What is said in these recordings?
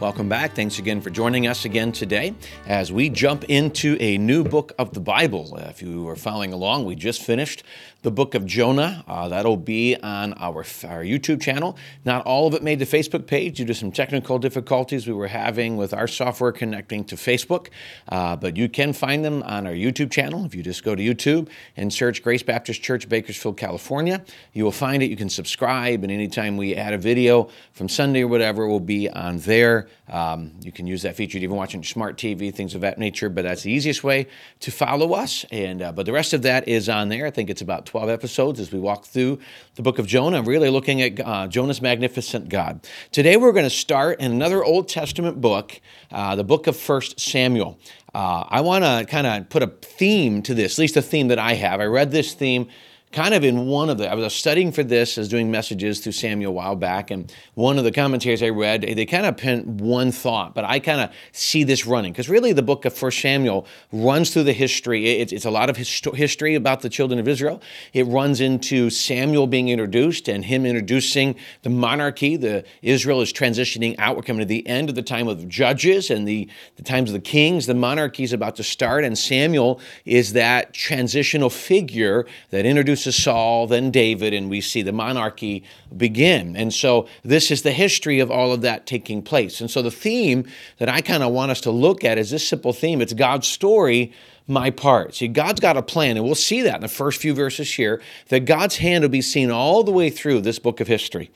Welcome back. Thanks again for joining us again today as we jump into a new book of the Bible. Uh, if you are following along, we just finished the book of Jonah. Uh, that'll be on our, our YouTube channel. Not all of it made the Facebook page due to some technical difficulties we were having with our software connecting to Facebook, uh, but you can find them on our YouTube channel. If you just go to YouTube and search Grace Baptist Church, Bakersfield, California, you will find it. You can subscribe, and anytime we add a video from Sunday or whatever, it will be on there. Um, you can use that feature to even watch on smart TV, things of that nature. But that's the easiest way to follow us. And uh, but the rest of that is on there. I think it's about 12 episodes as we walk through the book of Jonah, really looking at uh, Jonah's magnificent God. Today we're going to start in another Old Testament book, uh, the book of First Samuel. Uh, I want to kind of put a theme to this, at least a theme that I have. I read this theme kind of in one of the, I was studying for this as doing messages through Samuel a while back, and one of the commentaries I read, they kind of penned one thought, but I kind of see this running because really the book of First Samuel runs through the history. It's, it's a lot of history about the children of Israel. It runs into Samuel being introduced and him introducing the monarchy. The Israel is transitioning out. We're coming to the end of the time of judges and the, the times of the kings. The monarchy is about to start, and Samuel is that transitional figure that introduces introduces Saul, then David, and we see the monarchy begin. And so this is the history of all of that taking place. And so the theme that I kind of want us to look at is this simple theme it's God's story my part. See, God's got a plan, and we'll see that in the first few verses here, that God's hand will be seen all the way through this book of history.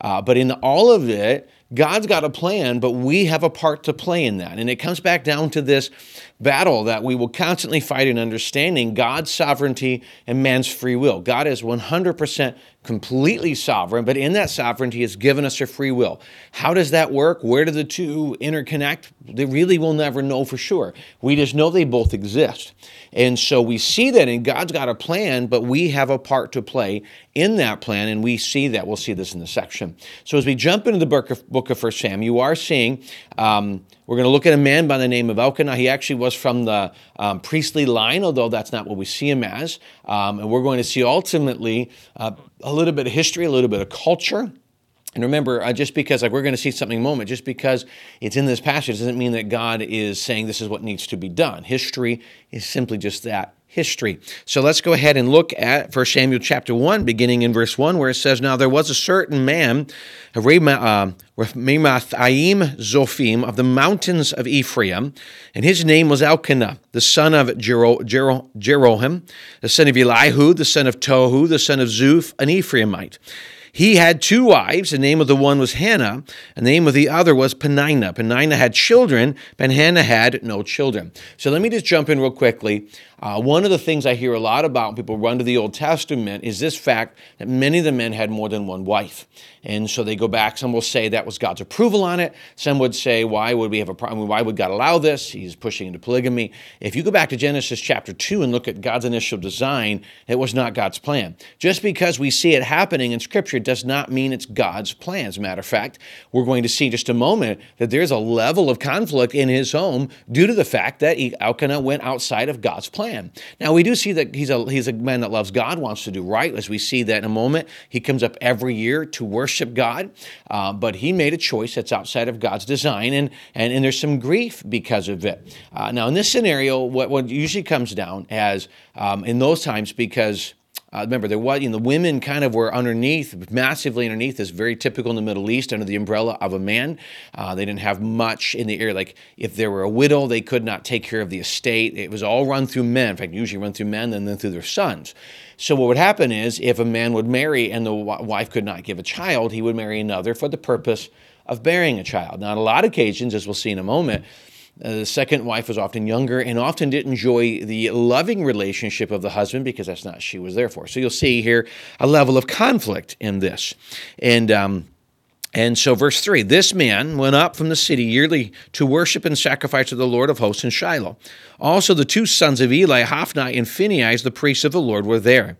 Uh, but in all of it, God's got a plan, but we have a part to play in that. And it comes back down to this battle that we will constantly fight in understanding God's sovereignty and man's free will. God is 100% completely sovereign, but in that sovereignty has given us a free will. How does that work? Where do the two interconnect? They really will never know for sure. We just know they both exist. And so we see that, and God's got a plan, but we have a part to play in that plan, and we see that. We'll see this in the section. So as we jump into the book of, book of 1 Sam, you are seeing. Um, we're going to look at a man by the name of Elkanah. He actually was from the um, priestly line, although that's not what we see him as. Um, and we're going to see ultimately uh, a little bit of history, a little bit of culture. And remember, uh, just because, like we're going to see something moment, just because it's in this passage doesn't mean that God is saying this is what needs to be done. History is simply just that history. So let's go ahead and look at 1 Samuel chapter 1, beginning in verse 1, where it says, Now there was a certain man, Ramathayim uh, Zophim, of the mountains of Ephraim, and his name was Elkanah, the son of Jero, Jero, Jeroham, the son of Elihu, the son of Tohu, the son of Zuph, an Ephraimite. He had two wives. The name of the one was Hannah, and the name of the other was Peninnah. Peninnah had children, but Hannah had no children. So let me just jump in real quickly. Uh, one of the things I hear a lot about when people run to the Old Testament is this fact that many of the men had more than one wife. And so they go back. Some will say that was God's approval on it. Some would say, why would we have a problem? Why would God allow this? He's pushing into polygamy. If you go back to Genesis chapter 2 and look at God's initial design, it was not God's plan. Just because we see it happening in Scripture does not mean it's God's plan. As a matter of fact, we're going to see just a moment that there's a level of conflict in his home due to the fact that Elkanah went outside of God's plan plan. Now, we do see that he's a, he's a man that loves God, wants to do right, as we see that in a moment. He comes up every year to worship God, uh, but he made a choice that's outside of God's design, and, and, and there's some grief because of it. Uh, now, in this scenario, what, what usually comes down as um, in those times, because uh, remember, there was, you know, the women kind of were underneath, massively underneath, this very typical in the Middle East, under the umbrella of a man. Uh, they didn't have much in the area. Like if there were a widow, they could not take care of the estate. It was all run through men. In fact, usually run through men and then through their sons. So what would happen is if a man would marry and the wife could not give a child, he would marry another for the purpose of bearing a child. Now, on a lot of occasions, as we'll see in a moment, uh, the second wife was often younger and often didn't enjoy the loving relationship of the husband because that's not she was there for. So you'll see here a level of conflict in this. And um, and so, verse 3 this man went up from the city yearly to worship and sacrifice to the Lord of hosts in Shiloh. Also, the two sons of Eli, Hophni and Phinehas, the priests of the Lord, were there.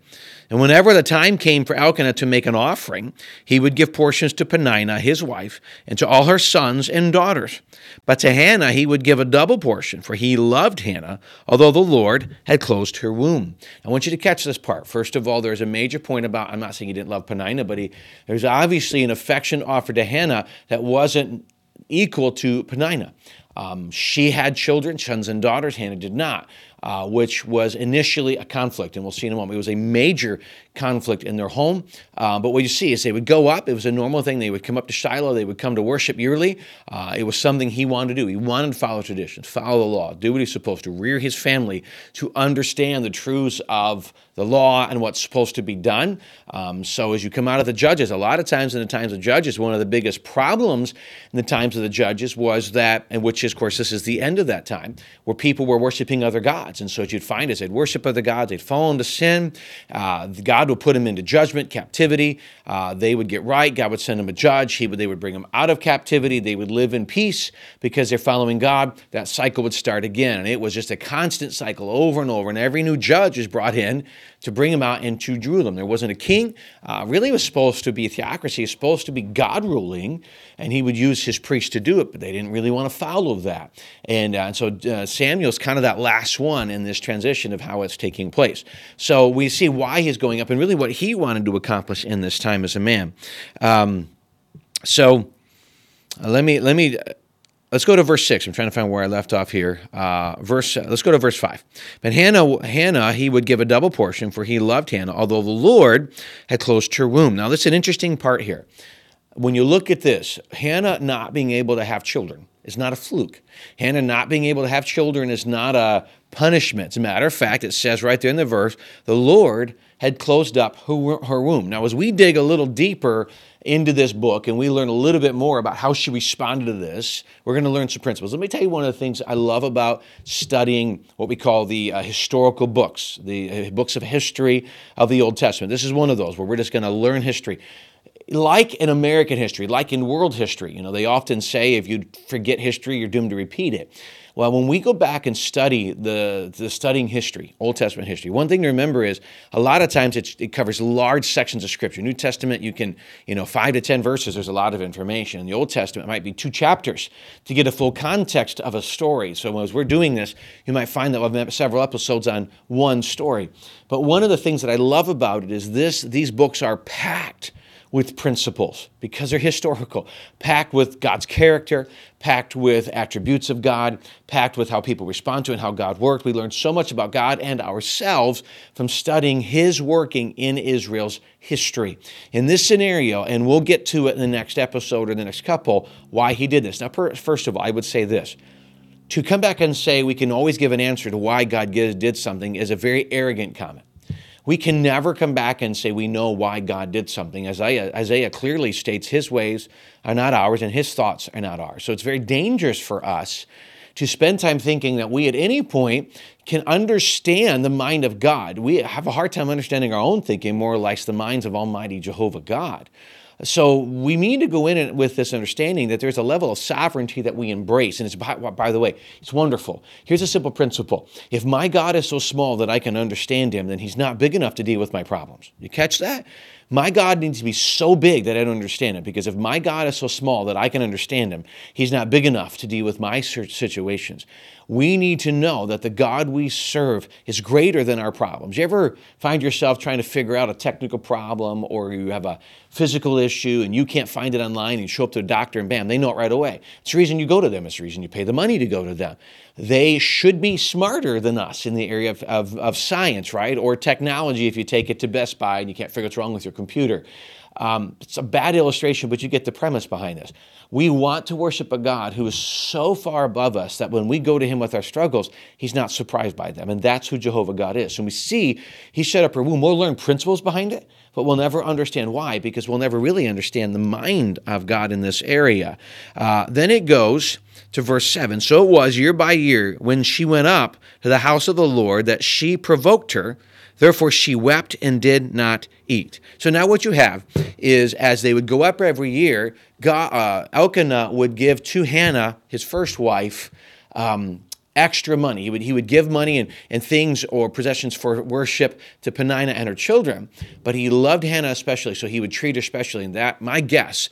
And whenever the time came for Elkanah to make an offering, he would give portions to Peninnah, his wife, and to all her sons and daughters. But to Hannah he would give a double portion, for he loved Hannah, although the Lord had closed her womb. I want you to catch this part. First of all, there's a major point about, I'm not saying he didn't love Peninnah, but he, there's obviously an affection offered to Hannah that wasn't equal to Peninnah. Um, she had children, sons and daughters. Hannah did not uh, which was initially a conflict, and we'll see in a moment. It was a major conflict in their home. Uh, but what you see is they would go up. It was a normal thing. They would come up to Shiloh. They would come to worship yearly. Uh, it was something he wanted to do. He wanted to follow traditions, follow the law, do what he's supposed to, rear his family, to understand the truths of the law and what's supposed to be done. Um, so as you come out of the judges, a lot of times in the times of judges, one of the biggest problems in the times of the judges was that, and which is, of course, this is the end of that time, where people were worshiping other gods. And so what you'd find is they'd worship other gods, they'd fall into sin. Uh, God would put them into judgment, captivity. Uh, they would get right. God would send them a judge. He would, they would bring them out of captivity. They would live in peace because they're following God. That cycle would start again. And it was just a constant cycle over and over. And every new judge was brought in to bring them out into Jerusalem. There wasn't a king. Uh, really, it was supposed to be a theocracy. It was supposed to be God ruling, and he would use his priests to do it, but they didn't really want to follow that. And, uh, and so uh, Samuel's kind of that last one in this transition of how it's taking place. So we see why he's going up and really what he wanted to accomplish in this time as a man. Um, so uh, let me let me let's go to verse 6 i'm trying to find where i left off here uh, verse uh, let's go to verse 5 but hannah hannah he would give a double portion for he loved hannah although the lord had closed her womb now this is an interesting part here when you look at this hannah not being able to have children is not a fluke hannah not being able to have children is not a punishment as a matter of fact it says right there in the verse the lord had closed up her, womb now as we dig a little deeper into this book and we learn a little bit more about how she responded to this, we're going to learn some principles. Let me tell you one of the things I love about studying what we call the uh, historical books, the uh, books of history of the Old Testament. This is one of those where we're just going to learn history. Like in American history, like in world history, you know, they often say if you forget history, you're doomed to repeat it. Well, when we go back and study the, the studying history, Old Testament history, one thing to remember is a lot of times it covers large sections of Scripture. New Testament, you can, you know, five to 10 verses, there's a lot of information. In the Old Testament, it might be two chapters to get a full context of a story. So as we're doing this, you might find that we've have several episodes on one story. But one of the things that I love about it is this, these books are packed with principles because they're historical, packed with God's character, packed with attributes of God, packed with how people respond to and how God worked. We learn so much about God and ourselves from studying His working in Israel's history. In this scenario, and we'll get to it in the next episode or the next couple, why He did this. Now, first of all, I would say this. To come back and say we can always give an answer to why God did something is a very arrogant comment. We can never come back and say we know why God did something. Isaiah, Isaiah clearly states his ways are not ours and his thoughts are not ours. So it's very dangerous for us to spend time thinking that we at any point can understand the mind of God. We have a hard time understanding our own thinking, more or less the minds of Almighty Jehovah God. So we need to go in with this understanding that there's a level of sovereignty that we embrace. And it's, by, by, the way, it's wonderful. Here's a simple principle. If my God is so small that I can understand him, then he's not big enough to deal with my problems. You catch that? My God needs to be so big that I don't understand it. Because if my God is so small that I can understand him, he's not big enough to deal with my situations. We need to know that the God we serve is greater than our problems. You ever find yourself trying to figure out a technical problem or you have a physical issue and you can't find it online and you show up to a doctor and bam, they know it right away. It's the reason you go to them, it's the reason you pay the money to go to them. They should be smarter than us in the area of, of, of science, right? Or technology if you take it to Best Buy and you can't figure what's wrong with your computer. Um, it's a bad illustration, but you get the premise behind this. We want to worship a God who is so far above us that when we go to Him with our struggles, He's not surprised by them. And that's who Jehovah God is. And we see He set up a womb. We'll learn principles behind it, but we'll never understand why because we'll never really understand the mind of God in this area. Uh, then it goes to verse 7. So it was year by year when she went up to the house of the Lord that she provoked her Therefore, she wept and did not eat. So now what you have is as they would go up every year, God, uh, Elkanah would give to Hannah, his first wife, um, extra money. He would, he would give money and, and things or possessions for worship to Peninnah and her children, but he loved Hannah especially, so he would treat her specially. And that, my guess,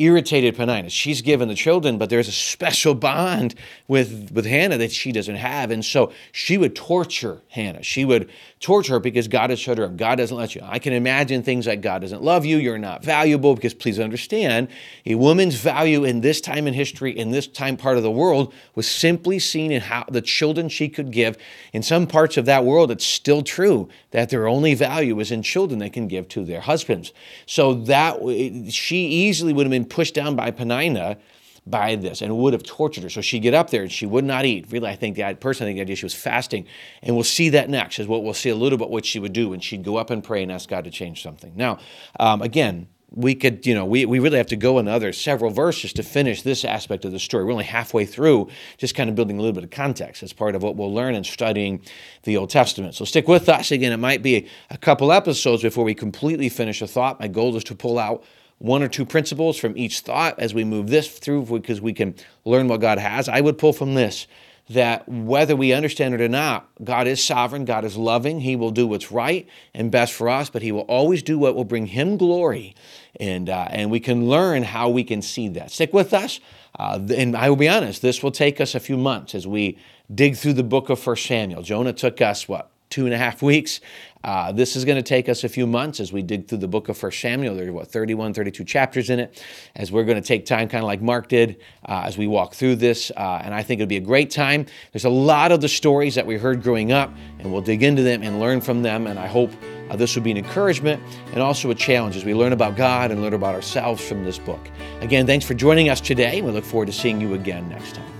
irritated Peninnah. She's given the children, but there's a special bond with, with Hannah that she doesn't have. And so she would torture Hannah. She would torture her because God has shut her up. God doesn't let you. I can imagine things like God doesn't love you, you're not valuable, because please understand, a woman's value in this time in history, in this time part of the world, was simply seen in how the children she could give. In some parts of that world, it's still true that their only value is in children they can give to their husbands. So that she easily would have been pushed down by Peninnah by this and would have tortured her. So she'd get up there and she would not eat. Really, I think the personally, I think the idea she was fasting. And we'll see that next, is what we'll see a little bit what she would do when she'd go up and pray and ask God to change something. Now, um, again, we could, you know, we, we really have to go another several verses to finish this aspect of the story. We're only halfway through, just kind of building a little bit of context as part of what we'll learn in studying the Old Testament. So stick with us. Again, it might be a couple episodes before we completely finish a thought. My goal is to pull out one or two principles from each thought as we move this through because we can learn what God has. I would pull from this that whether we understand it or not, God is sovereign, God is loving, He will do what's right and best for us, but He will always do what will bring Him glory. And, uh, and we can learn how we can see that. Stick with us. Uh, and I will be honest, this will take us a few months as we dig through the book of 1 Samuel. Jonah took us, what, two and a half weeks. Uh, this is going to take us a few months as we dig through the book of First Samuel. There are, what, 31, 32 chapters in it, as we're going to take time, kind of like Mark did, uh, as we walk through this. Uh, and I think it'll be a great time. There's a lot of the stories that we heard growing up, and we'll dig into them and learn from them. And I hope uh, this will be an encouragement and also a challenge as we learn about God and learn about ourselves from this book. Again, thanks for joining us today. We look forward to seeing you again next time.